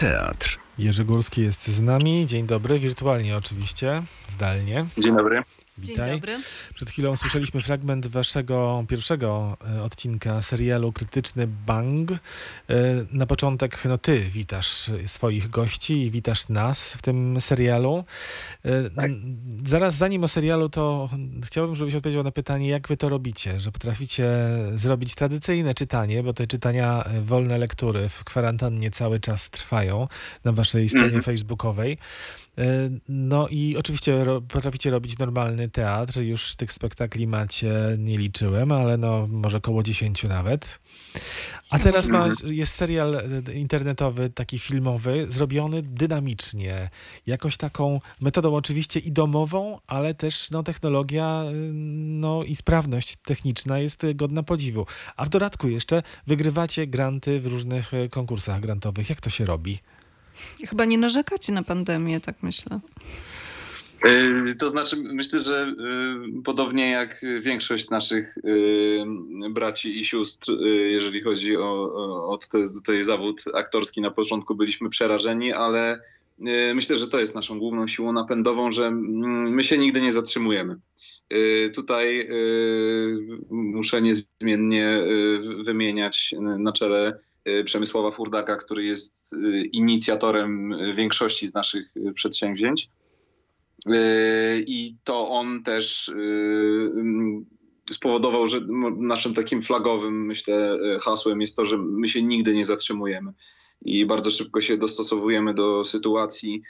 teatr. Jerzy Górski jest z nami. Dzień dobry, wirtualnie oczywiście, zdalnie. Dzień dobry. Witaj. Dzień dobry. Przed chwilą słyszeliśmy fragment waszego pierwszego e, odcinka serialu Krytyczny Bang. E, Na początek, no ty witasz swoich gości i witasz nas w tym serialu. E, Tak. Zaraz zanim o serialu, to chciałbym, żebyś odpowiedział na pytanie, jak wy to robicie, że potraficie zrobić tradycyjne czytanie, bo te czytania wolne lektury w kwarantannie cały czas trwają na waszej stronie Mhm. facebookowej. E, No i oczywiście ro, potraficie robić normalny teatr. Już tych spektakli macie, nie liczyłem, ale no może około 10 nawet. A teraz ma, jest serial e, internetowy, taki filmowy, zrobiony dynamicznie. Jakoś taką metodą oczywiście i domową, ale też no, technologia y, no, i sprawność techniczna jest y, godna podziwu. A w dodatku jeszcze wygrywacie granty w różnych e, konkursach grantowych. Jak to się robi? Chyba nie narzekacie na pandemię, tak myślę. Yy, To znaczy, myślę, że yy, podobnie jak większość naszych yy, braci i sióstr, jeżeli chodzi o, o, tutaj, tutaj zawód aktorski, na początku byliśmy przerażeni, ale myślę, że to jest naszą główną siłą napędową, że mm, my się nigdy nie zatrzymujemy. Tutaj muszę niezmiennie wymieniać na czele Przemysława Furdaka, który jest yy, inicjatorem większości z naszych yy, przedsięwzięć. I to on też mm, spowodował, że naszym takim flagowym, myślę, hasłem jest to, że my się nigdy nie zatrzymujemy i bardzo szybko się dostosowujemy do sytuacji.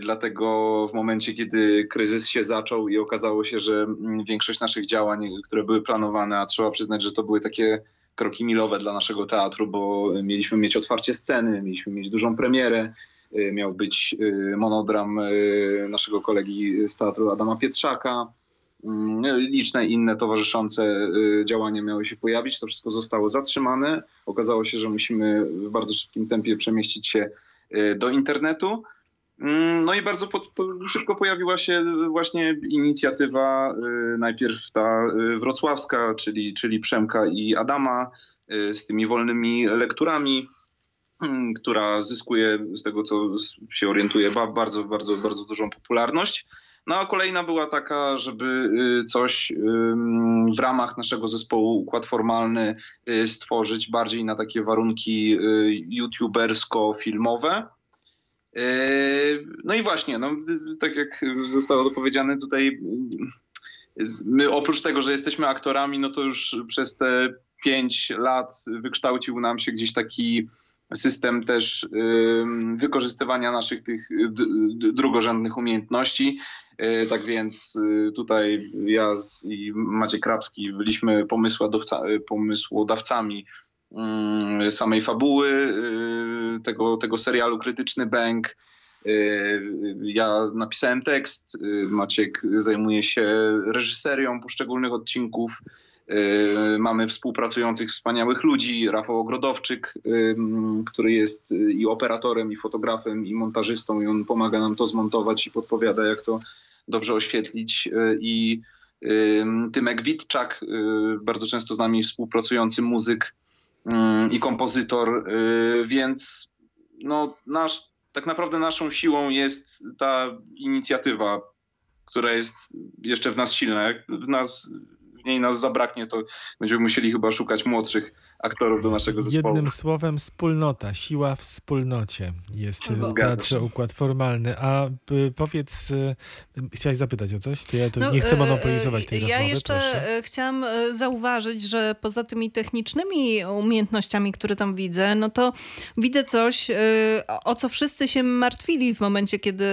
Dlatego w momencie, kiedy kryzys się zaczął i okazało się, że mm, większość naszych działań, które były planowane, a trzeba przyznać, że to były takie kroki milowe dla naszego teatru, bo mieliśmy mieć otwarcie sceny, mieliśmy mieć dużą premierę, y, miał być y, monodram y, naszego kolegi z teatru Adama Pietrzaka. Mm, Liczne inne towarzyszące działania miały się pojawić. To wszystko zostało zatrzymane. Okazało się, że musimy w bardzo szybkim tempie przemieścić się do internetu. Mm, No i bardzo szybko pojawiła się właśnie inicjatywa, y, najpierw ta y, wrocławska, czyli, czyli Przemka i Adama y, z tymi wolnymi lekturami która zyskuje, z tego co się orientuję, ba- bardzo, bardzo, bardzo dużą popularność. No a kolejna była taka, żeby coś w ramach naszego zespołu Układ Formalny stworzyć bardziej na takie warunki youtubersko-filmowe. Y, No i właśnie, no, tak jak zostało dopowiedziane tutaj, my oprócz tego, że jesteśmy aktorami, no to już przez te pięć lat wykształcił nam się gdzieś taki system też ym, wykorzystywania naszych tych drugorzędnych umiejętności. Y, Tak więc tutaj ja i Maciej Krapski byliśmy pomysłodawca, pomysłodawcami samej fabuły y, tego, tego serialu Krytyczny Bank. Y, Ja napisałem tekst, y, Maciek zajmuje się reżyserią poszczególnych odcinków. Mamy współpracujących wspaniałych ludzi. Rafał Ogrodowczyk, ym, który jest i operatorem, i fotografem, i montażystą, i on pomaga nam to zmontować i podpowiada, jak to dobrze oświetlić. I ym, Tymek Witczak, bardzo często z nami współpracujący muzyk i kompozytor, y, więc no, nasz, tak naprawdę naszą siłą jest ta inicjatywa, która jest jeszcze w nas silna. Jak w nas w niej nas zabraknie, to będziemy musieli chyba szukać młodszych aktorów do naszego zespołu. Jednym słowem wspólnota, siła w wspólnocie jest w Zgadza teatrze się. Układ Formalny. A y, powiedz, y, chciałeś zapytać o coś? To ja to No, nie chcę e, monopolizować tej Ja rozmowy, jeszcze proszę. chciałam zauważyć, że poza tymi technicznymi umiejętnościami, które tam widzę, no to widzę coś, o- co wszyscy się martwili w momencie, kiedy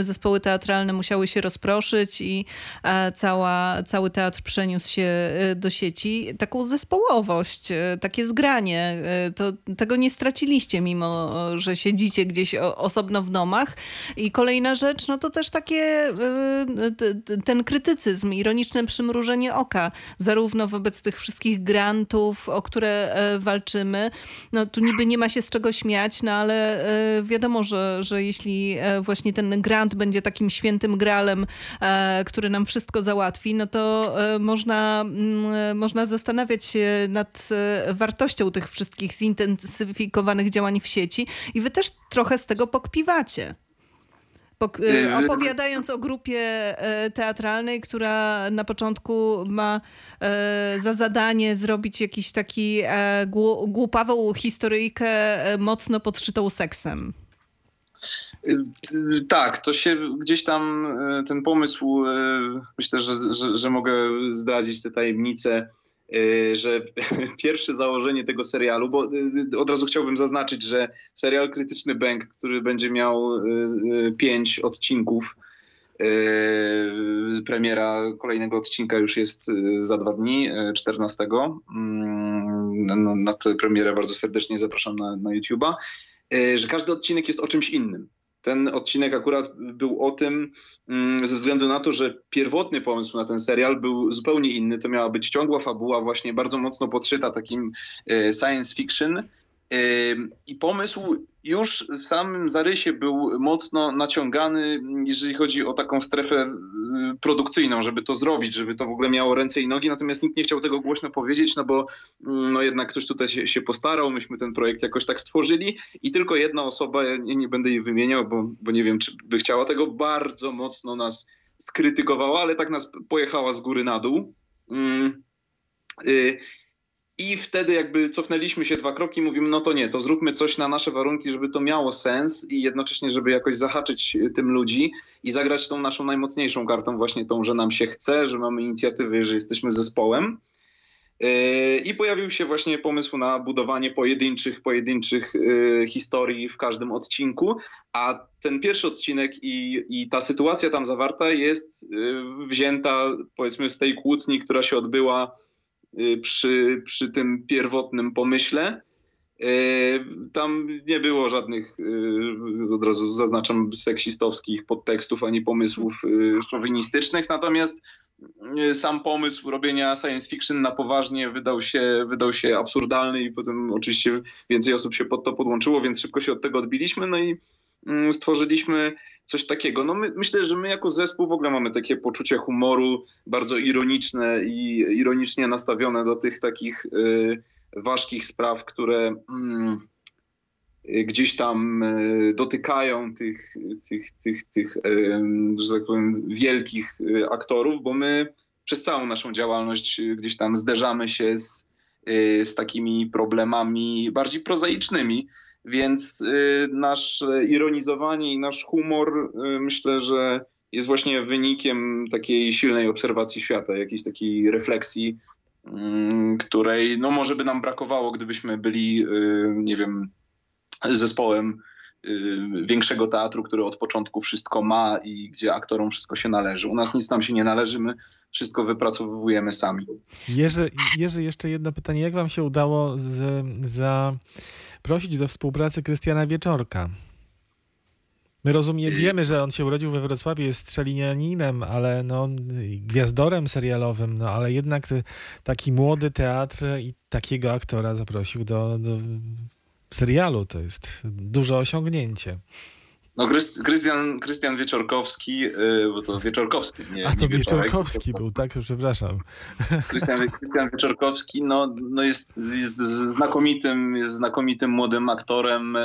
zespoły teatralne musiały się rozproszyć i e, cała, cały teatr przeniósł się do sieci. Taką zespołowość, takie zgranie. e, To, tego nie straciliście, mimo że siedzicie gdzieś osobno w domach. I kolejna rzecz, no to też takie e, ten krytycyzm, ironiczne przymrużenie oka, zarówno wobec tych wszystkich grantów, o które e, walczymy. No tu niby nie ma się z czego śmiać, no ale wiadomo, że, że jeśli właśnie ten grant będzie takim świętym gralem, który nam wszystko załatwi, no to można, mm, można zastanawiać się nad wartością tych wszystkich zintensyfikowanych działań w sieci i wy też trochę z tego pokpiwacie. Pok- e, Yy, opowiadając o grupie e, teatralnej, która na początku ma e, za zadanie zrobić jakiś taki e, głu- głupawą historyjkę e, mocno podszytą seksem. Y, Tak, to się gdzieś tam ten pomysł, myślę, że, że, że mogę zdradzić tę tajemnicę, y, że pierwsze założenie tego serialu, bo y, od razu chciałbym zaznaczyć, że serial Krytyczny Bęk, który będzie miał y, pięć odcinków, premiera kolejnego odcinka już jest za dwa dni, y, 14. Mm, Na, tę premierę bardzo serdecznie zapraszam na, na YouTube'a, że każdy odcinek jest o czymś innym. Ten odcinek akurat był o tym, mm, ze względu na to, że pierwotny pomysł na ten serial był zupełnie inny. To miała być ciągła fabuła, właśnie bardzo mocno podszyta takim e, science fiction. I pomysł już w samym zarysie był mocno naciągany, jeżeli chodzi o taką strefę e, produkcyjną, żeby to zrobić, żeby to w ogóle miało ręce i nogi. Natomiast nikt nie chciał tego głośno powiedzieć, no bo mm, no jednak ktoś tutaj się, się postarał, myśmy ten projekt jakoś tak stworzyli i tylko jedna osoba, ja nie, nie będę jej wymieniał, bo, bo nie wiem, czy by chciała tego, bardzo mocno nas skrytykowała, ale tak nas pojechała z góry na dół. Mm. Y, I wtedy jakby cofnęliśmy się dwa kroki, mówimy, no to nie, to zróbmy coś na nasze warunki, żeby to miało sens i jednocześnie, żeby jakoś zahaczyć y, tym ludzi i zagrać tą naszą najmocniejszą kartą, właśnie tą, że nam się chce, że mamy inicjatywy, że jesteśmy zespołem. Yy, I pojawił się właśnie pomysł na budowanie pojedynczych, pojedynczych yy, historii w każdym odcinku, a ten pierwszy odcinek i, i ta sytuacja tam zawarta jest wzięta powiedzmy z tej kłótni, która się odbyła przy, przy tym pierwotnym pomyśle. Yy, Tam nie było żadnych, yy, od razu zaznaczam, seksistowskich podtekstów ani pomysłów szowinistycznych, natomiast y, sam pomysł robienia science fiction na poważnie wydał się, wydał się absurdalny i potem oczywiście więcej osób się pod to podłączyło, więc szybko się od tego odbiliśmy, no i stworzyliśmy coś takiego. No my, myślę, że my jako zespół w ogóle mamy takie poczucie humoru bardzo ironiczne i ironicznie nastawione do tych takich y, ważkich spraw, które mm, y, gdzieś tam y, dotykają tych, tych, tych, tych że tak powiem, wielkich aktorów, bo my przez całą naszą działalność gdzieś tam zderzamy się z, z takimi problemami bardziej prozaicznymi, więc y, nasze ironizowanie i nasz humor y, myślę, że jest właśnie wynikiem takiej silnej obserwacji świata, jakiejś takiej refleksji, mm, której no może by nam brakowało, gdybyśmy byli, y, nie wiem, zespołem większego teatru, który od początku wszystko ma i gdzie aktorom wszystko się należy. U nas nic nam się nie należy, my wszystko wypracowujemy sami. Jerzy, Jerzy, jeszcze jedno pytanie. Jak wam się udało z, zaprosić do współpracy Krystiana Wieczorka? My rozumiem, wiemy, że on się urodził we Wrocławiu, jest strzelinianinem, ale no, gwiazdorem serialowym, no ale jednak y, taki młody teatr i takiego aktora zaprosił do, do serialu. To jest duże osiągnięcie. No, Krys- Krystian, Krystian Wieczorkowski, y, bo to Wieczorkowski, nie A to nie Wieczorek, Wieczorkowski był, tak? Przepraszam. Krystian, Krystian Wieczorkowski no, no jest, jest znakomitym, jest znakomitym młodym aktorem,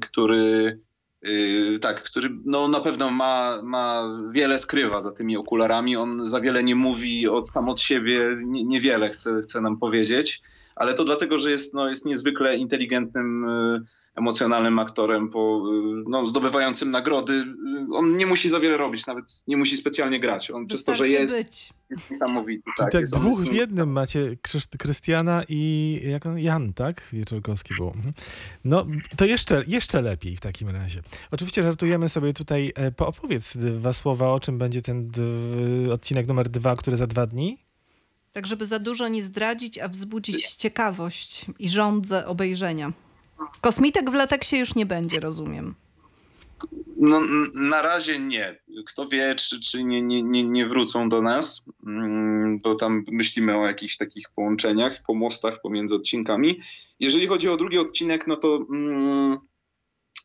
który yy, tak, który no, na pewno ma, ma wiele skrywa za tymi okularami. On za wiele nie mówi od sam od siebie, nie, niewiele chce, chce nam powiedzieć. Ale to dlatego, że jest, no, jest niezwykle inteligentnym, y, emocjonalnym aktorem, po, y, no, zdobywającym nagrody. Y, On nie musi za wiele robić, nawet nie musi specjalnie grać. On przez to, że Wystarczy jest, być. jest niesamowity. Tak, tak jest, dwóch w jednym macie Krystiana i jak on, Jan, tak? Wieczorkowski był. Mhm. No to jeszcze, jeszcze lepiej w takim razie. Oczywiście żartujemy sobie tutaj. E, po- Opowiedz dwa słowa, o czym będzie ten d- odcinek numer dwa, który za dwa dni. Tak, żeby za dużo nie zdradzić, a wzbudzić ciekawość i żądzę obejrzenia. Kosmitek w lateksie już nie będzie, rozumiem. No, na razie nie. Kto wie, czy, czy nie, nie, nie, nie wrócą do nas, mm, bo tam myślimy o jakichś takich połączeniach, pomostach pomiędzy odcinkami. Jeżeli chodzi o drugi odcinek, no to mm,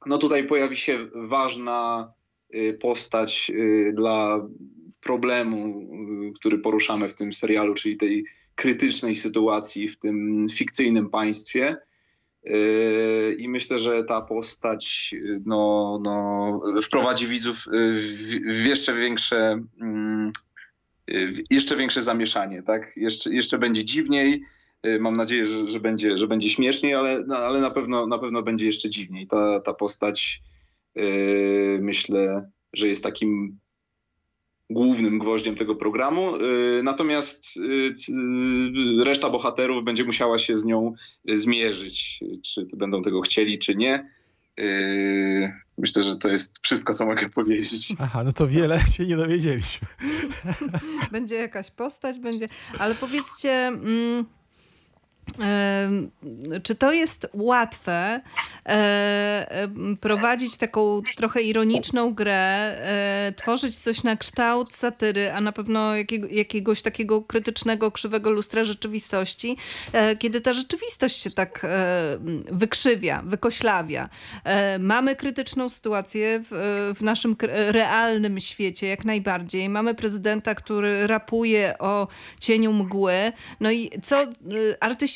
no tutaj pojawi się ważna y, postać y, dla problemu, który poruszamy w tym serialu, czyli tej krytycznej sytuacji w tym fikcyjnym państwie. Yy, I myślę, że ta postać no, no, wprowadzi widzów w, w jeszcze większe, jeszcze większe zamieszanie, tak? Jeszcze, jeszcze będzie dziwniej. Yy, Mam nadzieję, że, że, będzie, że będzie śmieszniej, ale, no, ale na, pewno, na pewno będzie jeszcze dziwniej. Ta, ta postać yy, myślę, że jest takim głównym gwoździem tego programu. Yy, Natomiast c- yy, reszta bohaterów będzie musiała się z nią zmierzyć, czy będą tego chcieli, czy nie. Myślę, że to jest wszystko, co mogę powiedzieć. Aha, no to wiele się nie dowiedzieliśmy. Będzie jakaś postać, będzie. Ale powiedzcie, mm, czy to jest łatwe e, prowadzić taką trochę ironiczną grę, e, tworzyć coś na kształt satyry, a na pewno jakiego, jakiegoś takiego krytycznego, krzywego lustra rzeczywistości, e, kiedy ta rzeczywistość się tak wykrzywia, wykoślawia. Mamy krytyczną sytuację w, w naszym realnym świecie, jak najbardziej. Mamy prezydenta, który rapuje o cieniu mgły. No i co y,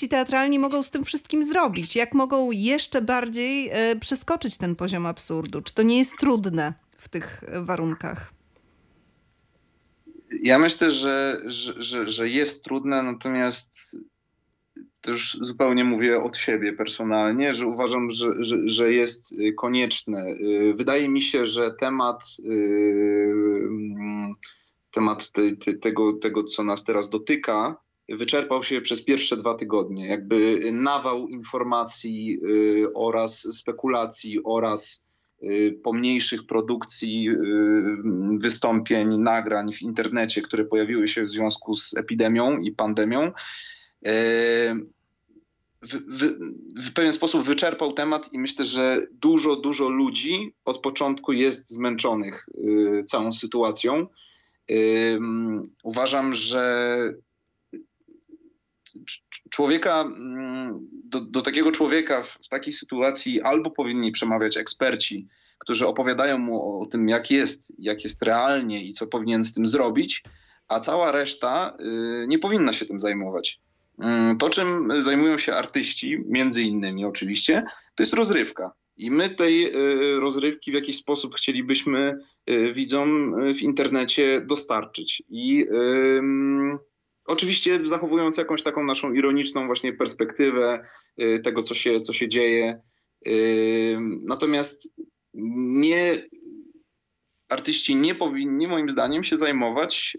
artyści teatralni mogą z tym wszystkim zrobić? Jak mogą jeszcze bardziej e, przeskoczyć ten poziom absurdu? Czy to nie jest trudne w tych e, warunkach? Ja myślę, że, że, że, że jest trudne, natomiast to już zupełnie mówię od siebie personalnie, że uważam, że, że, że jest y, konieczne. Wydaje mi się, że temat, mm, temat te, te, tego, tego, co nas teraz dotyka, wyczerpał się przez pierwsze dwa tygodnie. Jakby nawał informacji y, oraz spekulacji oraz y, pomniejszych produkcji, y, wystąpień, nagrań w internecie, które pojawiły się w związku z epidemią i pandemią, w, w, w pewien sposób wyczerpał temat i myślę, że dużo, dużo ludzi od początku jest zmęczonych y, całą sytuacją. Ym, Uważam, że człowieka, mm, do, do takiego człowieka w, w takiej sytuacji albo powinni przemawiać eksperci, którzy opowiadają mu o, tym, jak jest, jak jest realnie i co powinien z tym zrobić, a cała reszta y, nie powinna się tym zajmować. Mm, To, czym zajmują się artyści, między innymi oczywiście, to jest rozrywka. I my tej y, rozrywki w jakiś sposób chcielibyśmy y, widzom y, w internecie dostarczyć. I oczywiście zachowując jakąś taką naszą ironiczną właśnie perspektywę y, tego, co się, co się dzieje. Ym, Natomiast nie artyści nie powinni, moim zdaniem, się zajmować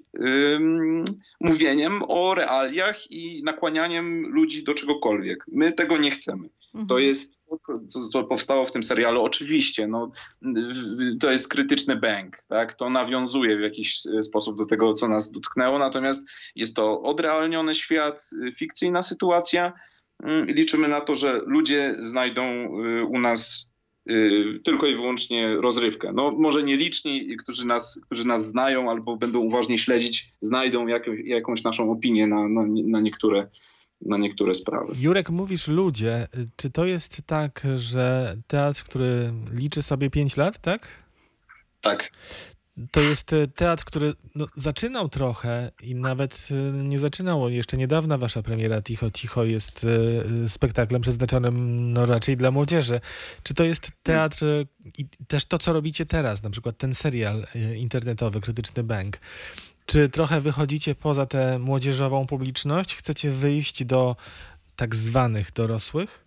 ym, mówieniem o realiach i nakłanianiem ludzi do czegokolwiek. My tego nie chcemy. To Mhm. jest to, co, co powstało w tym serialu. Oczywiście, no, to jest krytyczny bank, tak? To nawiązuje w jakiś sposób do tego, co nas dotknęło, natomiast jest to odrealniony świat, y, fikcyjna sytuacja. Mm, Liczymy na to, że ludzie znajdą y, u nas tylko i wyłącznie rozrywkę. No, może nieliczni, którzy nas, którzy nas znają albo będą uważnie śledzić, znajdą jakąś, jakąś naszą opinię na, na, na, niektóre, na niektóre sprawy. Jurek, mówisz ludzie. Czy to jest tak, że teatr, który liczy sobie 5 lat, tak? Tak. To jest e, teatr, który no, zaczynał trochę i nawet e, nie zaczynał. Jeszcze niedawna wasza premiera Ticho Ticho jest e, spektaklem przeznaczonym no, raczej dla młodzieży. Czy to jest teatr i też to, co robicie teraz, na przykład ten serial internetowy Krytyczny Bank, czy trochę wychodzicie poza tę młodzieżową publiczność? Chcecie wyjść do tak zwanych dorosłych?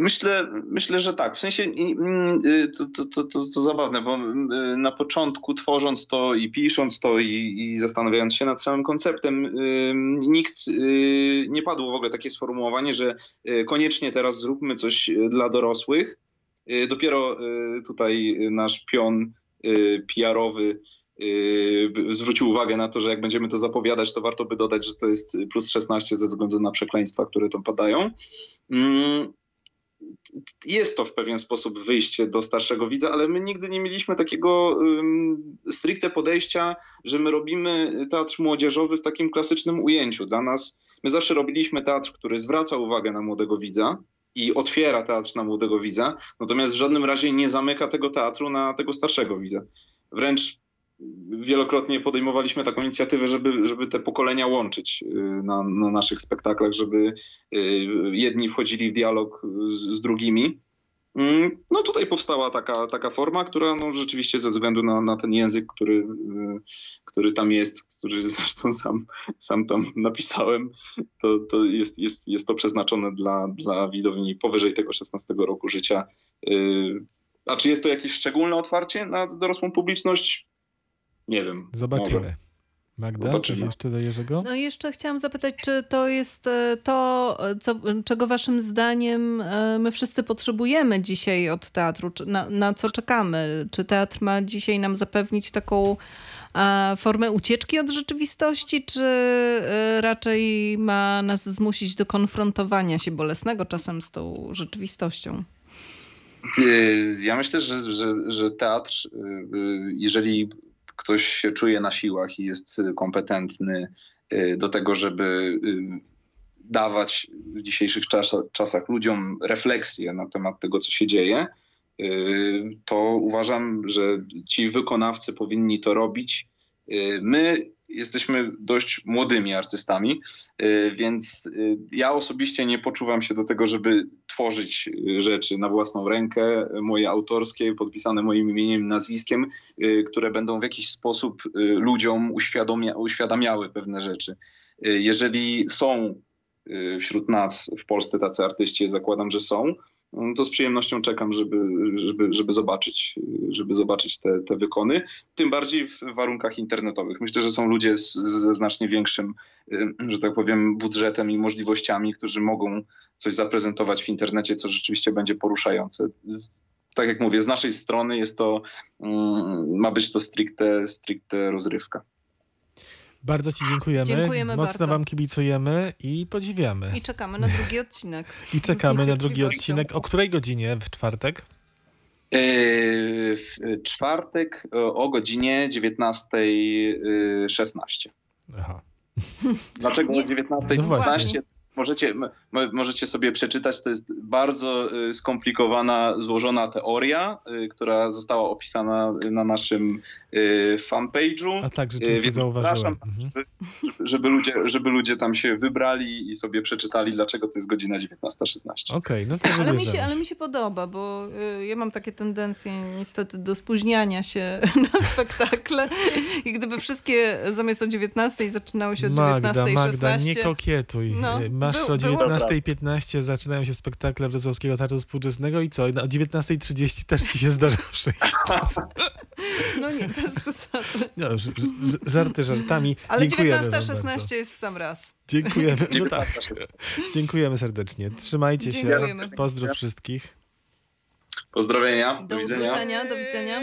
Y, Myślę, myślę, że tak. W sensie mm, y, to, to, to, to, to zabawne, bo y, na początku tworząc to i pisząc to i, i zastanawiając się nad samym konceptem, y, nikt y, nie padło w ogóle takie sformułowanie, że y, koniecznie teraz zróbmy coś y, dla dorosłych. Y, Dopiero y, tutaj nasz pion y, PR-owy y, zwrócił uwagę na to, że jak będziemy to zapowiadać, to warto by dodać, że to jest plus 16 ze względu na przekleństwa, które tam padają. Jest to w pewien sposób wyjście do starszego widza, ale my nigdy nie mieliśmy takiego um, stricte podejścia, że my robimy teatr młodzieżowy w takim klasycznym ujęciu. Dla nas, my zawsze robiliśmy teatr, który zwraca uwagę na młodego widza i otwiera teatr na młodego widza, natomiast w żadnym razie nie zamyka tego teatru na tego starszego widza. Wręcz wielokrotnie podejmowaliśmy taką inicjatywę, żeby, żeby te pokolenia łączyć y, na, na naszych spektaklach, żeby y, jedni wchodzili w dialog z, z drugimi. Mm, No tutaj powstała taka, taka forma, która no rzeczywiście ze względu na, na ten język, który, y, który tam jest, który zresztą sam, sam tam napisałem, to, to jest, jest, jest to przeznaczone dla, dla widowni powyżej tego 16 roku życia. A czy jest to jakieś szczególne otwarcie na dorosłą publiczność? Nie wiem. Może. Zobaczymy. Magda, coś Zobaczymy. jeszcze do Jerzego? No i jeszcze chciałam zapytać, czy to jest e, to, e, co, czego waszym zdaniem e, my wszyscy potrzebujemy dzisiaj od teatru? Czy na, na co czekamy? Czy teatr ma dzisiaj nam zapewnić taką formę ucieczki od rzeczywistości, czy raczej ma nas zmusić do konfrontowania się bolesnego czasem z tą rzeczywistością? Ja myślę, że, że, że teatr, jeżeli ktoś się czuje na siłach i jest y, kompetentny y, do tego, żeby y, dawać w dzisiejszych czas- czasach ludziom refleksję na temat tego, co się dzieje, to uważam, że ci wykonawcy powinni to robić. My jesteśmy dość młodymi artystami, y, więc y, ja osobiście nie poczuwam się do tego, żeby tworzyć y, rzeczy na własną rękę, moje autorskie, podpisane moim imieniem nazwiskiem, które będą w jakiś sposób ludziom uświadomia, uświadamiały pewne rzeczy. Jeżeli są wśród nas w Polsce tacy artyści, zakładam, że są, to z przyjemnością czekam, żeby, żeby, żeby zobaczyć, żeby zobaczyć te, te wykony. Tym bardziej w warunkach internetowych. Myślę, że są ludzie z, ze znacznie większym, y, że tak powiem, budżetem i możliwościami, którzy mogą coś zaprezentować w internecie, co rzeczywiście będzie poruszające. Tak jak mówię, z naszej strony jest to, mm, ma być to stricte, stricte rozrywka. Bardzo Ci dziękujemy. Dziękujemy Mocno bardzo. Wam kibicujemy i podziwiamy. I czekamy na drugi odcinek. I czekamy na drugi odcinek. O której godzinie w czwartek? Yy, W czwartek o godzinie 19.16. Aha. Dlaczego o 19.15? No. Możecie, możecie sobie przeczytać, to jest bardzo y, skomplikowana, złożona teoria, y, która została opisana na naszym y, fanpage'u. A tak, rzeczywiście więc zauważyłem. Mhm. żeby, żeby, ludzie, żeby ludzie tam się wybrali i sobie przeczytali, dlaczego to jest godzina 19.16. Okej, no to Ale mi, się, ale mi się podoba, bo ja mam takie tendencje niestety do spóźniania się na spektakle i gdyby wszystkie zamiast o 19 zaczynały się o Magda, 19.16. Magda, nie kokietuj. No, Masz był- o było- 19.15 zaczynają się spektakle Wrocławskiego Teatru Współczesnego i co? I O 19.30 też ci się zdarza przyjść. No nie, bez przesady. No, ż- ż- żarty żartami. Ale Dziękujemy wam 19.16 bardzo. jest w sam raz. Dziękujemy. No tak, 19.16. dziękujemy serdecznie. Trzymajcie się. Dziękujemy. Pozdrów wszystkich. Pozdrowienia. Do widzenia. usłyszenia, do widzenia.